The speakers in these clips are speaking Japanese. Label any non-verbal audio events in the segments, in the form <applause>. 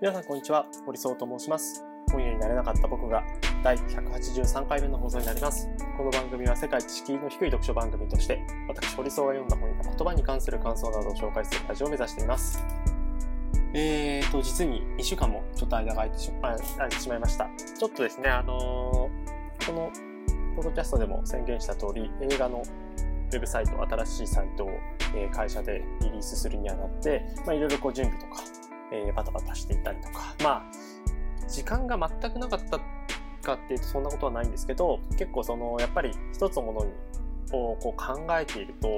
皆さんこんにちは。堀総と申します。今夜になれなかった僕が第183回目の放送になります。この番組は世界知識の低い読書番組として私堀総が読んだ本や言葉に関する感想などを紹介するラジオを目指しています。えーと実に2週間もちょっと間が空いてし空いてしまいました。ちょっとですねあのー、このポッドキャストでも宣言した通り映画のウェブサイト、新しいサイトを、会社でリリースするにあたって、まあ、いろいろこう準備とか、えー、バタバタしていたりとか、まあ、時間が全くなかったかっていうとそんなことはないんですけど、結構その、やっぱり一つのものに、をこう考えていると、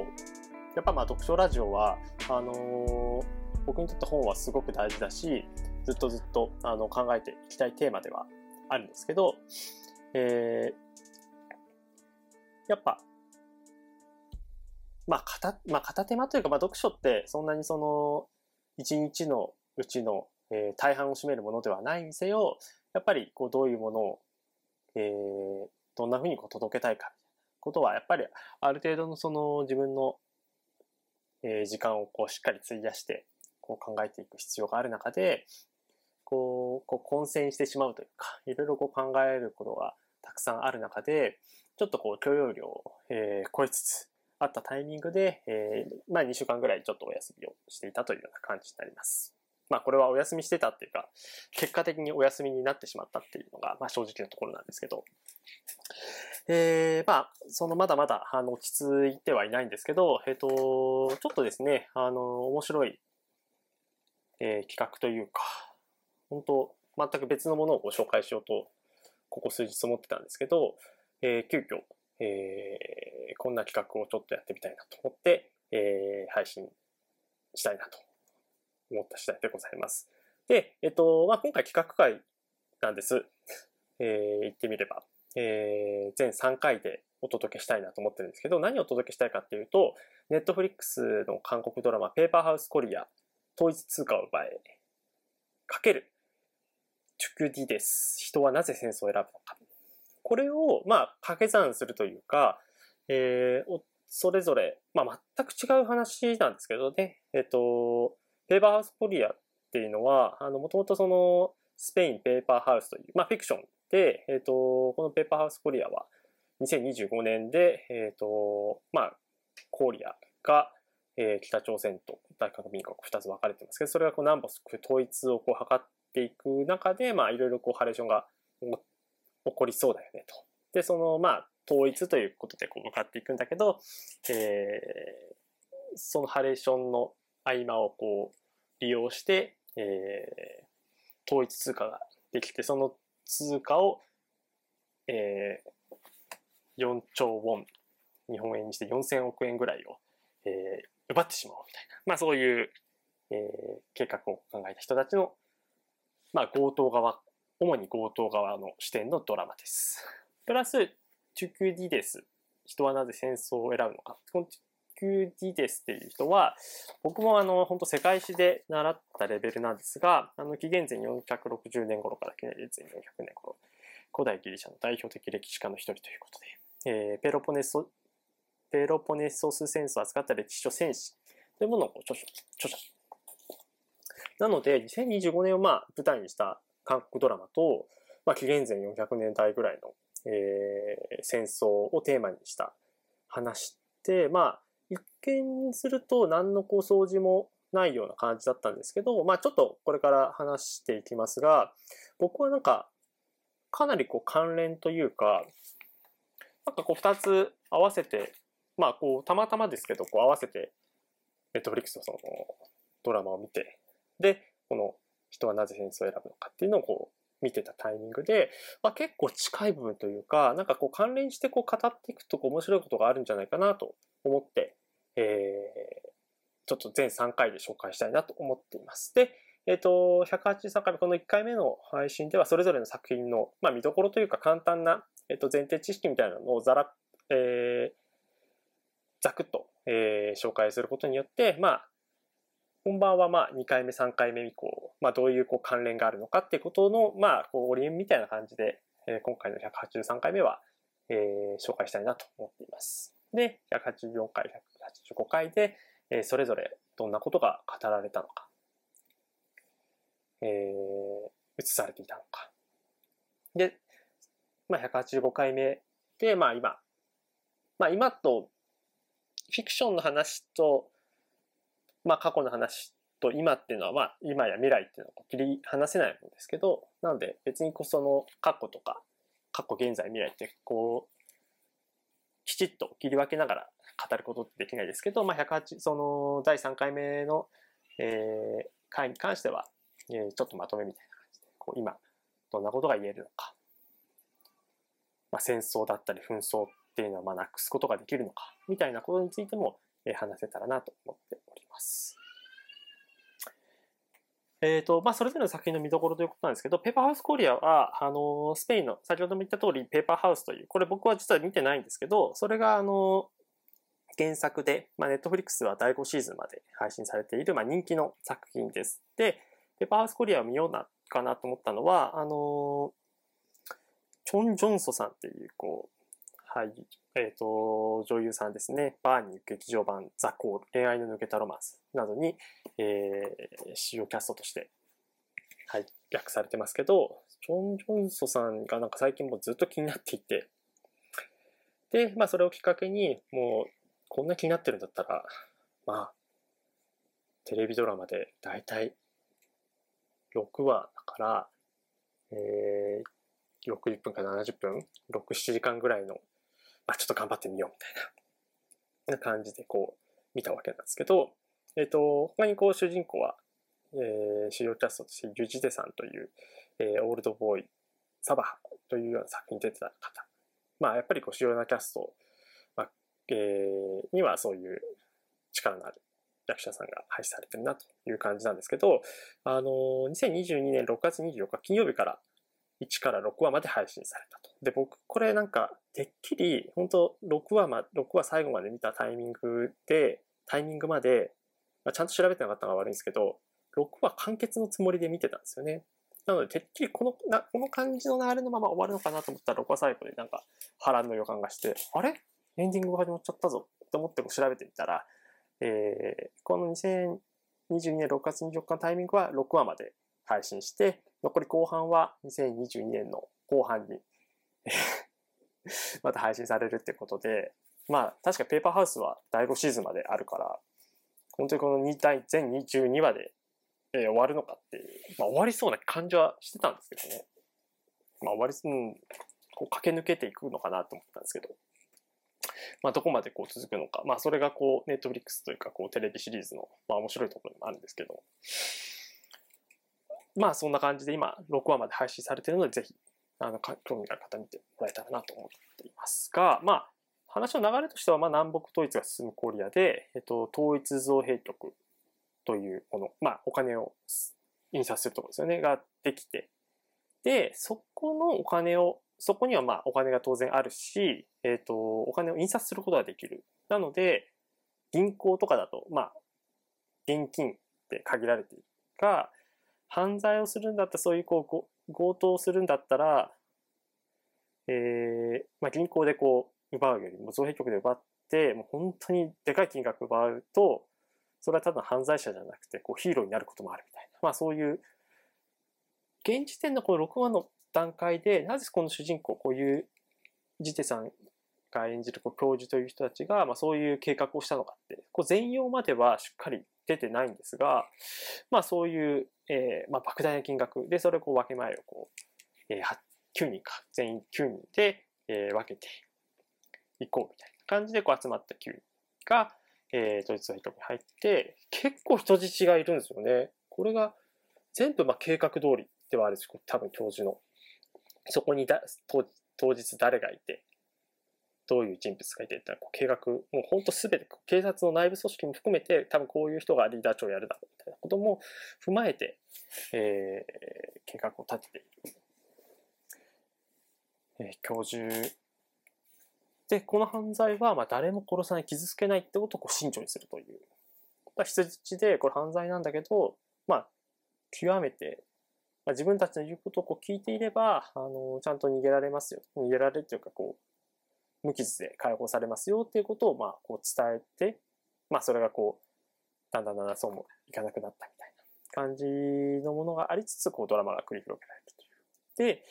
やっぱまあ読書ラジオは、あのー、僕にとって本はすごく大事だし、ずっとずっとあの考えていきたいテーマではあるんですけど、えー、やっぱ、まあ、片、まあ、片手間というか、まあ、読書ってそんなにその、一日のうちの、えー、大半を占めるものではないにせよ、やっぱりこうどういうものを、えー、どんなふうにこう届けたいか、ことはやっぱりある程度のその自分の、えー、時間をこうしっかり費やしてこう考えていく必要がある中で、こう、こう混戦してしまうというか、いろいろこう考えることがたくさんある中で、ちょっとこう許容量を、えー、超えつつあったタイミングで、えー、まあ2週間ぐらいちょっとお休みをしていたというような感じになります。まあこれはお休みしてたっていうか、結果的にお休みになってしまったっていうのが、まあ正直なところなんですけど、えー、まあ、そのまだまだ、あの、落ち着いてはいないんですけど、えっ、ー、と、ちょっとですね、あの、面白い、えー、企画というか、本当全く別のものをご紹介しようと、ここ数日思ってたんですけど、えー、急遽、えー、こんな企画をちょっとやってみたいなと思って、えー、配信したいなと思った次第でございます。で、えっと、まあ、今回企画会なんです。えー、言ってみれば。えー、全3回でお届けしたいなと思ってるんですけど、何をお届けしたいかっていうと、ネットフリックスの韓国ドラマ、ペーパーハウスコリア、統一通貨を奪え、かける、チュクディです。人はなぜ戦争を選ぶのか。これを、まあ、掛け算するというか、えー、それぞれ、まあ、全く違う話なんですけどね、えっ、と、ペーパーハウスコリアっていうのは、あの、もともとその、スペインペーパーハウスという、まあ、フィクションで、えっ、と、このペーパーハウスコリアは、2025年で、えっ、と、まあ、コリアが、えー、北朝鮮と大韓民国2つ分かれてますけど、それがこう南北統一をこう図っていく中で、まあ、いろいろこうハレーションが起こりそうだよねと。で、その、まあ、統一ということでこう向かっていくんだけど、えー、そのハレーションの合間をこう利用して、えー、統一通貨ができて、その通貨を、えー、4兆ウォン、日本円にして4000億円ぐらいを、えー、奪ってしまおうみたいな、まあそういう、えー、計画を考えた人たちの、まあ強盗側主に強盗側の視点のドラマです。プラス、チュクディデス。人はなぜ戦争を選ぶのか。ュディデスっていう人は、僕もあの、本当世界史で習ったレベルなんですが、あの、紀元前460年頃から紀元前400年頃、古代ギリシャの代表的歴史家の一人ということで、えー、ペロポネソ、ペロポネソス戦争を扱った歴史書戦士というものを著書、著者。なので、2025年をまあ舞台にした韓国ドラマと、まあ、紀元前400年代ぐらいの、えー、戦争をテーマにした話って、まあ、一見すると何のこう掃除もないような感じだったんですけど、まあちょっとこれから話していきますが、僕はなんか、かなりこう関連というか、なんかこう二つ合わせて、まあこうたまたまですけど、こう合わせて、ネットフリックスのそのドラマを見て、で、この人はなぜ戦争を選ぶのかっていうのをこう見てたタイミングで、まあ、結構近い部分というか、なんかこう関連してこう語っていくとこう面白いことがあるんじゃないかなと思って、えー、ちょっと全3回で紹介したいなと思っています。で、えっ、ー、と、183回目、この1回目の配信では、それぞれの作品の、まあ、見どころというか、簡単な、えっ、ー、と、前提知識みたいなのをざら、えー、ざくっと、えー、紹介することによって、まあ、本番はまあ2回目、3回目以降、まあどういうこう関連があるのかっていうことの、まあこうオリエンみたいな感じで、えー、今回の183回目は、えー、紹介したいなと思っています。で、184回、185回で、え、それぞれどんなことが語られたのか。えー、映されていたのか。で、まあ、185回目で、まあ今、まあ今と、フィクションの話と、まあ過去の話と今っていうのは、まあ今や未来っていうのは切り離せないものですけど、なので別にこその過去とか、過去、現在、未来ってこう、きちっと切り分けながら語ることってできないですけど、まあ、108、その、第3回目の、えー、回に関しては、えー、ちょっとまとめみたいな感じで、こう、今、どんなことが言えるのか、まあ、戦争だったり紛争っていうのは、まあ、なくすことができるのか、みたいなことについても、えー、話せたらなと思っております。えっ、ー、と、まあ、それぞれの作品の見どころということなんですけど、ペーパーハウスコリアは、あの、スペインの、先ほども言った通り、ペーパーハウスという、これ僕は実は見てないんですけど、それが、あの、原作で、まあ、ネットフリックスは第5シーズンまで配信されている、まあ、人気の作品です。で、ペパースコリアを見ような、かなと思ったのは、あの、チョン・ジョンソさんっていう、こう、はい、えっ、ー、と、女優さんですね。バーニー劇場版ザ・コール、恋愛の抜けたロマンスなどに、えー、主要キャストとして、はい、訳されてますけど、ジョン・ジョンソさんがなんか最近もずっと気になっていて、で、まあそれをきっかけに、もう、こんな気になってるんだったら、まあ、テレビドラマでだいたい6話だから、えー、60分から70分 ?6、7時間ぐらいのまあ、ちょっと頑張ってみようみたいな、な感じでこう、見たわけなんですけど、えっ、ー、と、他にこう主人公は、えー、主要キャストとしてユジデさんという、えー、オールドボーイ、サバハというような作品に出てた方。まあ、やっぱりこう主要なキャスト、えー、にはそういう力のある役者さんが配置されてるなという感じなんですけど、あの、2022年6月24日金曜日から1から6話まで配信されたと。で、僕、これなんか、てっきり、本当6話ま、6話最後まで見たタイミングで、タイミングまで、まあ、ちゃんと調べてなかったのが悪いんですけど、6話完結のつもりで見てたんですよね。なので、てっきりこの、なこの感じの流れのまま終わるのかなと思ったら、6話最後でなんか、波乱の予感がして、あれ？エンディングが始まっちゃったぞと思って調べてみたら、えー、この2022年6月24日のタイミングは6話まで配信して、残り後半は2022年の後半に <laughs> また配信されるってことで、まあ確かペーパーハウスは第5シーズンまであるから、本当にこの2第全22話で、えー、終わるのかっていう、まあ終わりそうな感じはしてたんですけどね。まあ終わり、うん、こう駆け抜けていくのかなと思ったんですけど。まあどこまでこう続くのか。まあそれがこうネットフリックスというかこうテレビシリーズのまあ面白いところでもあるんですけど。まあそんな感じで今6話まで配信されているのでぜひあの興味がある方見てもらえたらなと思っていますが、まあ話の流れとしてはまあ南北統一が進むコリアで、えっと、統一造幣局というもの、まあお金を印刷するところですよね、ができて、で、そこのお金を、そこにはまあお金が当然あるし、えっ、と、お金を印刷することができる。なので、銀行とかだと、まあ、現金って限られているが、犯罪をするんだったらそういうこう強盗をするんだったら、えーまあ、銀行でこう奪うよりも造幣局で奪ってもう本当にでかい金額奪うとそれはただ犯罪者じゃなくてこうヒーローになることもあるみたいな、まあ、そういう現時点のこの6話の段階でなぜこの主人公こういうジテさんが演じるこう教授という人たちが、まあ、そういう計画をしたのかってこう全容まではしっかり出てないんですが、まあそういう、えー、まあ莫大な金額で、それをこう分け前をこう、えー、9人か、全員9人で、えー、分けていこうみたいな感じでこう集まった9人が、えー、ドイツの人に入って、結構人質がいるんですよね。これが全部まあ計画通りではあるんです多分教授の。そこにだ当日誰がいて、どういう人物がいてって計画、もう本当すべて警察の内部組織も含めて多分こういう人がリーダー長やるだろうみたいなことも踏まえて、えー、計画を立てている。えー、教授で、この犯罪はまあ誰も殺さない、傷つけないってことを慎重にするという。人質でこれ犯罪なんだけど、まあ、極めて、まあ、自分たちの言うことをこう聞いていれば、あの、ちゃんと逃げられますよ。逃げられるというか、こう、無傷で解放されますよっていうことを、まあ、こう伝えて、まあ、それがこう、だんだんだんだんそうもいかなくなったみたいな感じのものがありつつ、こうドラマが繰り広げられるという。で、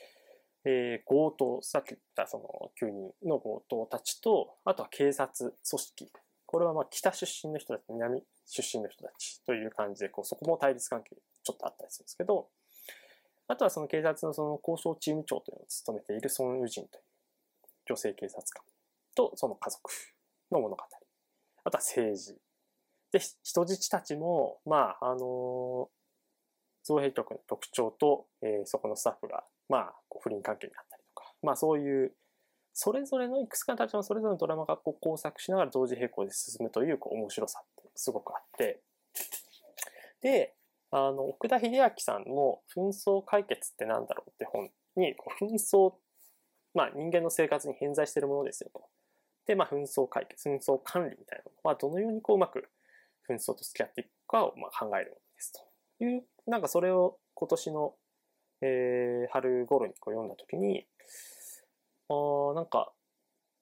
えー、強盗、さっき言ったその9人の強盗たちと、あとは警察組織。これはまあ北出身の人たち、南出身の人たちという感じで、こうそこも対立関係ちょっとあったりするんですけど、あとはその警察のその交渉チーム長というのを務めているソン・ウジンという女性警察官とその家族の物語。あとは政治。で、人質たちも、まあ、あの造幣局の特徴と、えー、そこのスタッフが、まあ、不倫関係にあったりとか、まあそういう、それぞれのいくつかの立場のそれぞれのドラマがこう工作しながら同時並行で進むというこう面白さってすごくあって、で、あの、奥田秀明さんの紛争解決って何だろうって本に、紛争、まあ人間の生活に偏在しているものですよと。で、まあ紛争解決、紛争管理みたいなものはどのようにこううまく紛争と付き合っていくかをまあ考えるものですという、なんかそれを今年の、えー、春頃にこう読んだ時に、あなんか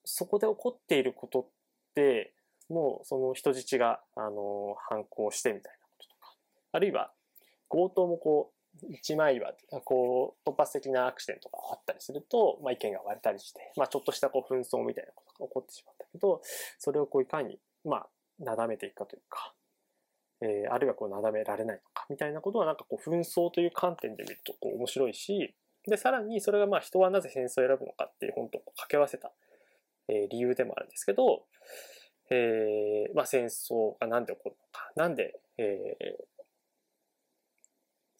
そこで起こっていることって、もうその人質が、あの、反抗してみたいなこととか、あるいは強盗もこう、一枚岩、こう、突発的なアクシデントがあったりすると、まあ意見が割れたりして、まあちょっとしたこう紛争みたいなことが起こってしまったけど、それをこういかに、まあ、なだめていくかというか、えー、あるいはこうなだめられないのか、みたいなことはなんかこう紛争という観点で見るとこう面白いし、で、さらにそれがまあ人はなぜ戦争を選ぶのかっていう本と掛け合わせた、えー、理由でもあるんですけど、えー、まあ戦争がなんで起こるのか、なんで、えー、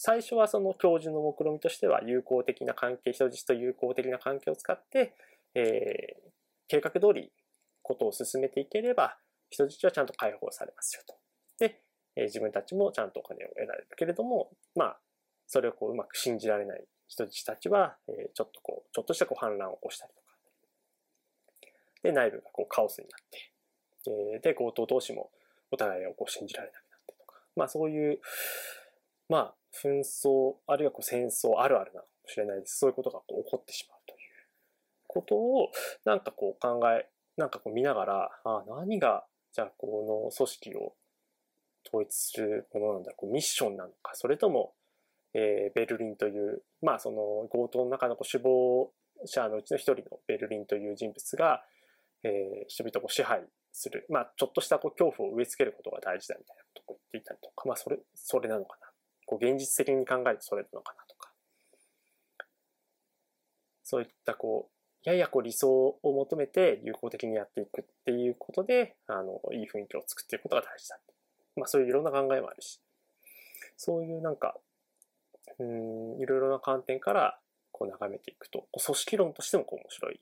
最初はその教授の目論見としては友好的な関係、人質と友好的な関係を使って、えー、計画通りことを進めていければ、人質はちゃんと解放されますよと。で、えー、自分たちもちゃんとお金を得られるけれども、まあ、それをこううまく信じられない人質たちは、えー、ちょっとこう、ちょっとしたこう反乱を起こしたりとか。で、内部がこうカオスになって、えー、で、強盗同士もお互いをこう信じられなくなってとか。まあそういう、まあ、紛争、あるいはこう戦争あるあるなのかもしれないです。そういうことがこう起こってしまうということを、なんかこう考え、なんかこう見ながら、あ何が、じゃあこの組織を統一するものなんだこうミッションなのか、それとも、えー、ベルリンという、まあその強盗の中のこう首謀者のうちの一人のベルリンという人物が、えー、人々を支配する、まあちょっとしたこう恐怖を植え付けることが大事だみたいなことを言っていたりとか、まあそれ、それなのか。こう現実的に考えるとそれなのかなとか、そういったこう、ややこう理想を求めて有効的にやっていくっていうことで、あの、いい雰囲気を作っていくことが大事だ。まあそういういろんな考えもあるし、そういうなんか、うん、いろいろな観点からこう眺めていくと、組織論としてもこう面白い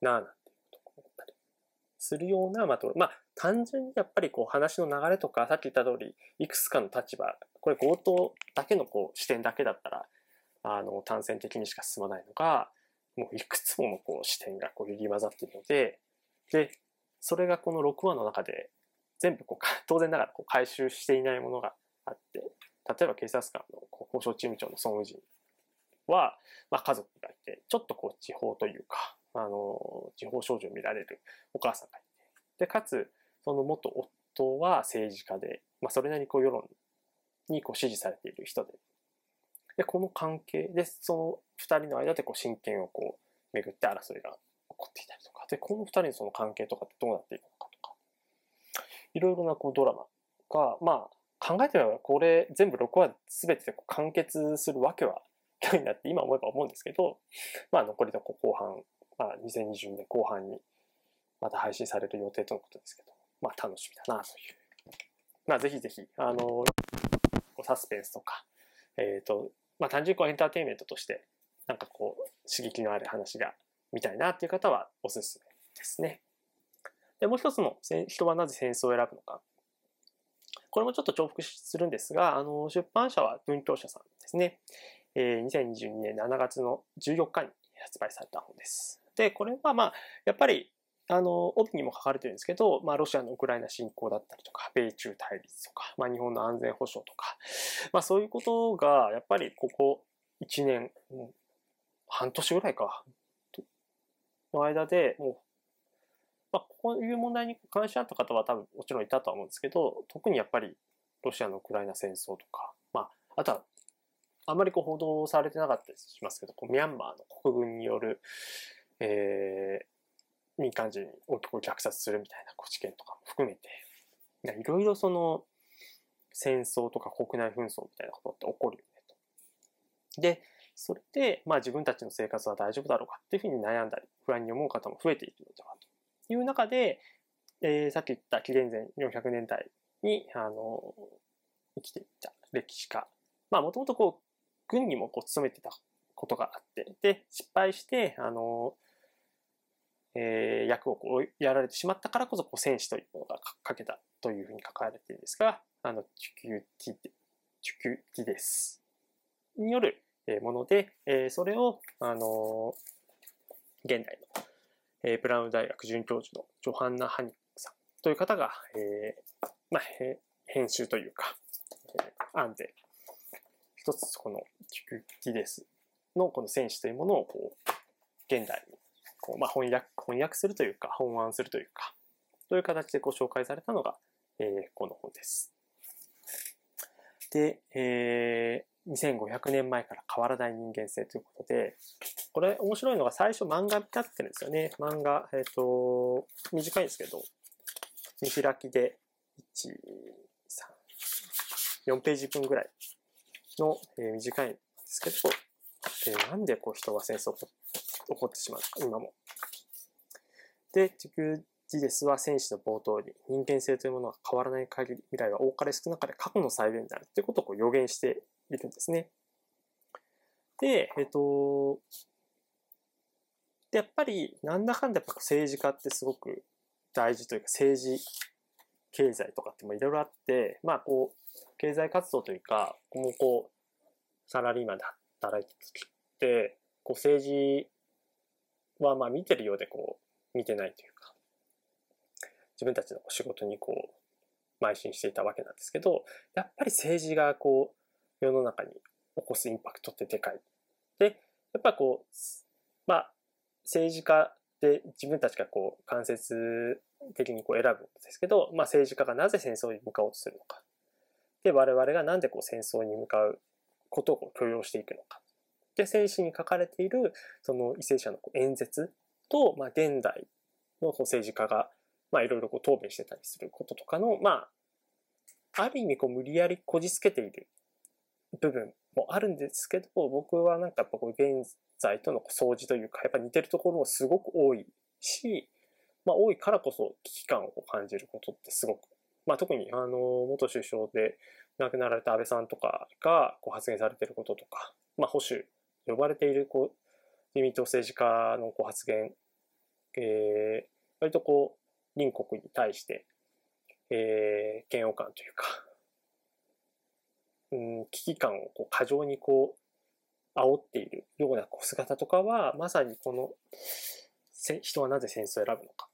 なぁなんていうことを思ったりするような、まあ、まあ、単純にやっぱりこう話の流れとか、さっき言った通り、いくつかの立場、これ強盗だけのこう視点だけだったら、あの、単線的にしか進まないのが、もういくつものこう視点がこう入り混ざっているので、で、それがこの6話の中で全部こう、<laughs> 当然ながらこう回収していないものがあって、例えば警察官のこう交渉チーム長の孫宇人は、まあ家族がいて、ちょっとこう地方というか、あの、地方少女を見られるお母さんがいて、で、かつ、その元夫は政治家で、まあ、それなりにこう世論にこう支持されている人で、で、この関係で、その二人の間でこう親権をこう巡って争いが起こっていたりとか、で、この二人のその関係とかってどうなっていくのかとか、いろいろなこうドラマが、まあ、考えてみればこれ全部6話全てで完結するわけは今日になって今思えば思うんですけど、まあ残りの後半、まあ2020年後半にまた配信される予定とのことですけど、まあ楽しみだなという。まあぜひぜひ、あの、サスペンスとか、えっ、ー、と、まあ単純にエンターテインメントとして、なんかこう、刺激のある話が見たいなっていう方はおすすめですね。で、もう一つの人はなぜ戦争を選ぶのか。これもちょっと重複するんですが、あの、出版社は文教社さんですね。えー、2022年7月の14日に発売された本です。で、これはまあ、やっぱりあの、帯にも書かれてるんですけど、まあ、ロシアのウクライナ侵攻だったりとか、米中対立とか、まあ、日本の安全保障とか、まあ、そういうことが、やっぱりここ1年、半年ぐらいか、の間で、もう、まあ、こういう問題に関心あった方は多分もちろんいたとは思うんですけど、特にやっぱりロシアのウクライナ戦争とか、まあ、あとは、あまりこう報道されてなかったりしますけど、こうミャンマーの国軍による、えー、民間人を虐殺するみたいな事件とかも含めて、いろいろその戦争とか国内紛争みたいなことって起こるよねと。で、それで、まあ自分たちの生活は大丈夫だろうかっていうふうに悩んだり、不安に思う方も増えているのではという中で、えー、さっき言った紀元前400年代に、あの、生きていた歴史家。まあもともとこう、軍にもこう勤めてたことがあって、で、失敗して、あの、えー、役をこうやられてしまったからこそ、こう戦士というものが書けたというふうに書かれているんですが、あの、チュキュティ、チュキュティです。によるもので、えー、それを、あの現代の、えー、ブラウン大学准教授のジョハンナ・ハニックさんという方が、えー、まあ、編集というか、えー、案で、一つこのチュキュティデスのこの戦士というものをこう、現代にこう、まあ、翻訳、翻訳するというか、本案するというか、という形でご紹介されたのが、えー、この本です。で、えー、2500年前から変わらない人間性ということで、これ面白いのが最初漫画になってるんですよね。漫画、えっ、ー、と、短いんですけど、見開きで、1、3、4ページ分ぐらいの、えー、短いんですけど、えー、なんでこう人は戦争を起こってしまう、今も。で、地球ジデスは戦士の冒頭に人間性というものが変わらない限り未来は多かれ少なかれ過去の再現になるということをこう予言しているんですね。で、えっと、で、やっぱりなんだかんだやっぱ政治家ってすごく大事というか政治、経済とかってもいろいろあって、まあこう、経済活動というか、こうこう、サラリーマンで働いてきて、こう政治はまあ見てるようでこう見てないというか、自分たちの仕事にこう、邁進していたわけなんですけど、やっぱり政治がこう、世の中に起こすインパクトってでかい。で、やっぱこう、まあ、政治家で自分たちがこう、間接的にこう選ぶんですけど、まあ政治家がなぜ戦争に向かおうとするのか。で、我々がなんでこう戦争に向かうことを許容していくのか。で、戦史に書かれている、その為政者の演説と、まあ現代の政治家がまあいろいろこう答弁してたりすることとかの、まあ、ある意味こう無理やりこじつけている部分もあるんですけど、僕はなんかやっぱこう現在との掃除というか、やっぱ似てるところもすごく多いし、まあ多いからこそ危機感を感じることってすごく、まあ特にあの、元首相で亡くなられた安倍さんとかがこう発言されてることとか、まあ保守、呼ばれているこう、自民党政治家のこう発言、えー、割とこう、隣国に対して、えー、嫌悪感というか、うん、危機感をこう過剰にこう、煽っているようなこう姿とかは、まさにこの、人はなぜ戦争を選ぶのか。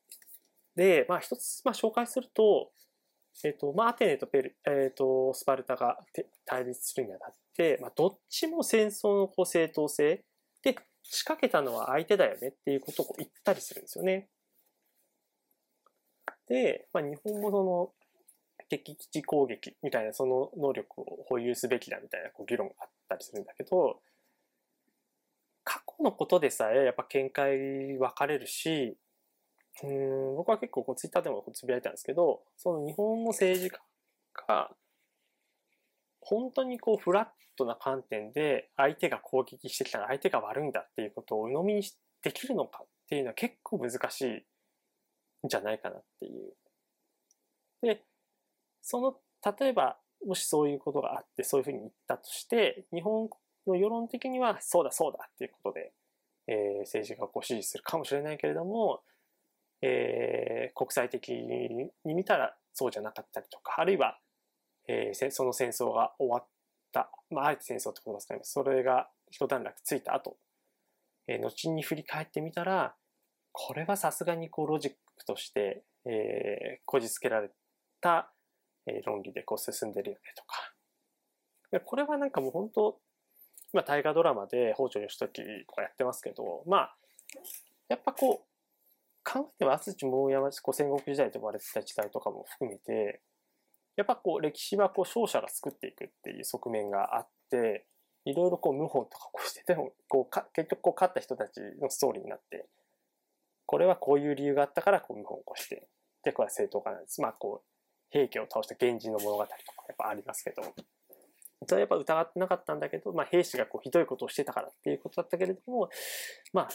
で、まあ一つ、まあ紹介すると、えっ、ー、と、まあアテネとペル、えっ、ー、と、スパルタが対立するにあたって、まあどっちも戦争の正当性で仕掛けたのは相手だよねっていうことを言ったりするんですよね。で、まあ、日本もその敵基地攻撃みたいなその能力を保有すべきだみたいなこう議論があったりするんだけど、過去のことでさえやっぱ見解分かれるし、うん僕は結構こうツイッターでもつぶやいたんですけど、その日本の政治家が本当にこうフラットな観点で相手が攻撃してきたら相手が悪いんだっていうことを鵜呑みにできるのかっていうのは結構難しいんじゃないかなっていう。で、その、例えば、もしそういうことがあって、そういうふうに言ったとして、日本の世論的には、そうだそうだっていうことで、えー、政治がこう支持するかもしれないけれども、えー、国際的に見たらそうじゃなかったりとか、あるいは、えー、その戦争が終わった、まあ、あえて戦争って言葉を使います。それが一段落ついた後、えー、後に振り返ってみたら、これはさすがにこうロジックとして、えー、こじつけられた、えー、論理でこう進んでるよねとか。これはなんかもう本当、今大河ドラマで北条義時とかやってますけど、まあ、やっぱこう、考えても安土桃山、戦国時代と呼ばれてた時代とかも含めて、やっぱこう歴史はこう勝者が作っていくっていう側面があって、いろいろこう謀反とかこうして、でもこうか結局こう勝った人たちのストーリーになって、これはこういう理由があったからこう謀反を起こして、で、これは正当化なんです。まあこう、平家を倒した源氏の物語とかやっぱありますけど、それはやっぱ疑ってなかったんだけど、まあ兵士がこうひどいことをしてたからっていうことだったけれども、まあ、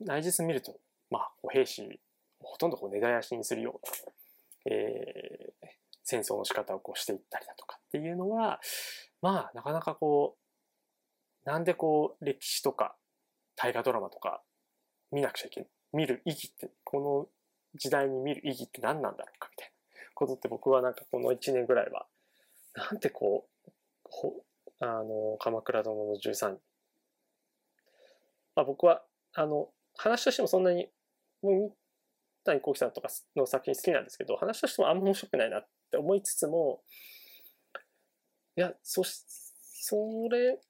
内実見ると、まあ、兵士、ほとんどこう根絶やしにするような、えー、戦争の仕方をこうしていったりだとかっていうのは、まあ、なかなかこう、なんでこう、歴史とか、大河ドラマとか、見なくちゃいけない。見る意義って、この時代に見る意義って何なんだろうかみたいなことって僕はなんかこの1年ぐらいは、なんてこう、ほあの、鎌倉殿の13人。まあ僕は、あの、話としてもそんなに、もう谷幸喜さんとかの作品好きなんですけど、話としてもあんま面白くないなって思いつつも、いや、そし、それ、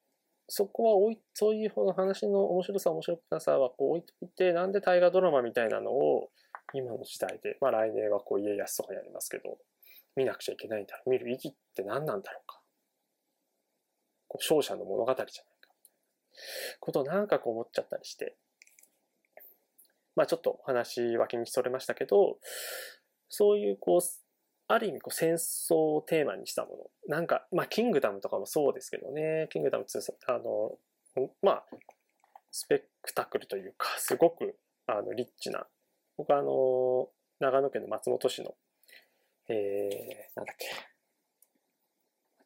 そこは置い、そういう話の面白さ、面白くなさはこう置いといて、なんで大河ドラマみたいなのを今の時代で、まあ来年はこう家康とかやりますけど、見なくちゃいけないんだろう。見る意義って何なんだろうか。こう勝者の物語じゃないか。ことをなんかこう思っちゃったりして。まあちょっと話脇にそれましたけど、そういうこう、ある意味こう戦争をテーマにしたもの。なんか、まあキングダムとかもそうですけどね、キングダム2、あの、まあ、スペクタクルというか、すごく、あの、リッチな。僕はあの、長野県の松本市の、えー、なんだっけ。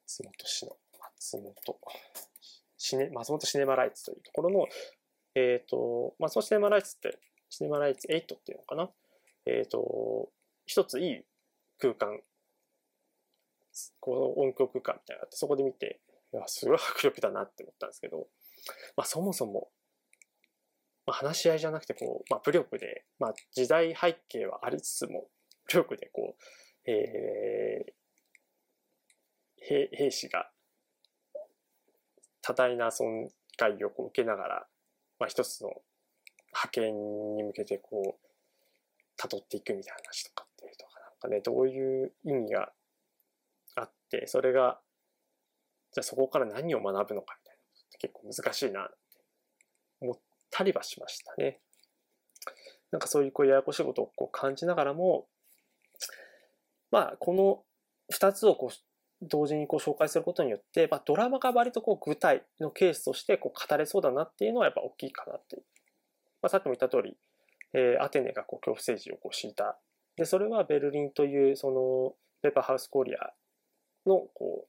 松本市の、松本、シネ、松本シネマライツというところの、えっ、ー、と、松本シネマライツってシネマライツ8っていうのかな。えっ、ー、と、一ついい空間、この音響空間みたいなのがあって、そこで見て、いや、すごい迫力だなって思ったんですけど、まあそもそも、まあ、話し合いじゃなくて、こう、まあ武力で、まあ時代背景はありつつも、武力でこう、えー、兵兵士が多大な損害を受けながら、まあ、一つの派遣に向けてこう、辿っていくみたいな話とか。か、ね、どういう意味があって、それが、じゃあそこから何を学ぶのかみたいな結構難しいなって思ったりはしましたね。なんかそういうこうややこしいことをこう感じながらも、まあこの二つをこう同時にこう紹介することによって、まあ、ドラマが割とこう具体のケースとしてこう語れそうだなっていうのはやっぱ大きいかなっていうまあ、さっきも言った通り、えー、アテネがこう恐怖政治をこう敷いた。で、それはベルリンという、その、ペーパーハウスコリアの、こう、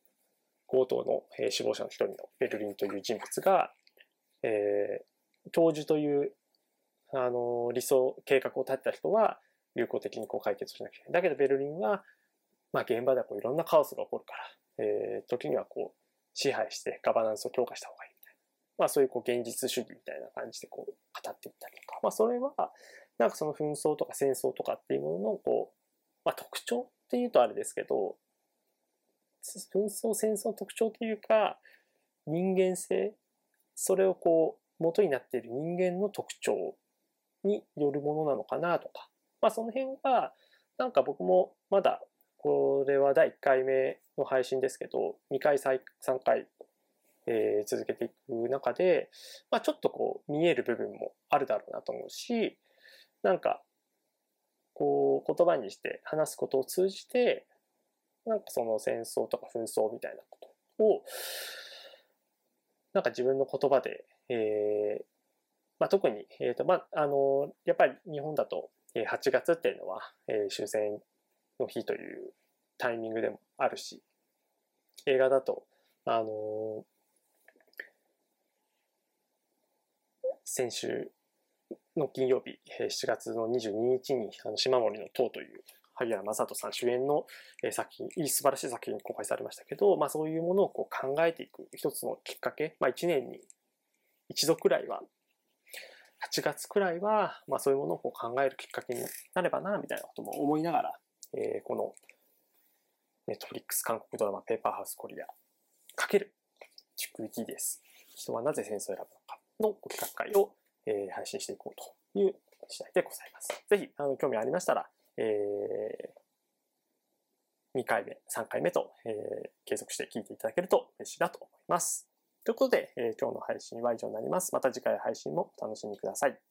強盗の、え、死亡者の一人のベルリンという人物が、えー、教授という、あの、理想、計画を立てた人は、有効的にこう解決しなきゃいけない。だけどベルリンは、まあ現場ではこういろんなカオスが起こるから、えー、時にはこう、支配してガバナンスを強化した方がいいみたいな。まあそういうこう現実主義みたいな感じでこう語っていったりとか、まあそれは、なんかその紛争とか戦争とかっていうもののこう、まあ特徴っていうとあれですけど、紛争戦争の特徴というか、人間性、それをこう、元になっている人間の特徴によるものなのかなとか、まあその辺が、なんか僕もまだ、これは第1回目の配信ですけど、2回、3回えー、続けていく中で、まあ、ちょっとこう見える部分もあるだろうなと思うし、なんか、こう言葉にして話すことを通じて、なんかその戦争とか紛争みたいなことを、なんか自分の言葉で、えー、まあ、特に、えっ、ー、と、まあ、あの、やっぱり日本だと、8月っていうのは、えー、終戦の日というタイミングでもあるし、映画だと、あの先週の金曜日、7月の22日に、あの島森の塔という萩原正人さん主演の作品、いい素晴らしい作品公開されましたけど、まあそういうものをこう考えていく一つのきっかけ、まあ1年に一度くらいは、8月くらいは、まあそういうものをこう考えるきっかけになればな、みたいなことも思いながら、えー、このネットフリックス韓国ドラマペーパーハウスコリアかけるチュクティです。人はなぜ戦争を選ぶのか。の企画会を、えー、配信していこうという次第でございます。ぜひ、あの、興味ありましたら、えー、2回目、3回目と、えー、継続して聞いていただけると嬉しいなと思います。ということで、えー、今日の配信は以上になります。また次回配信もお楽しみください。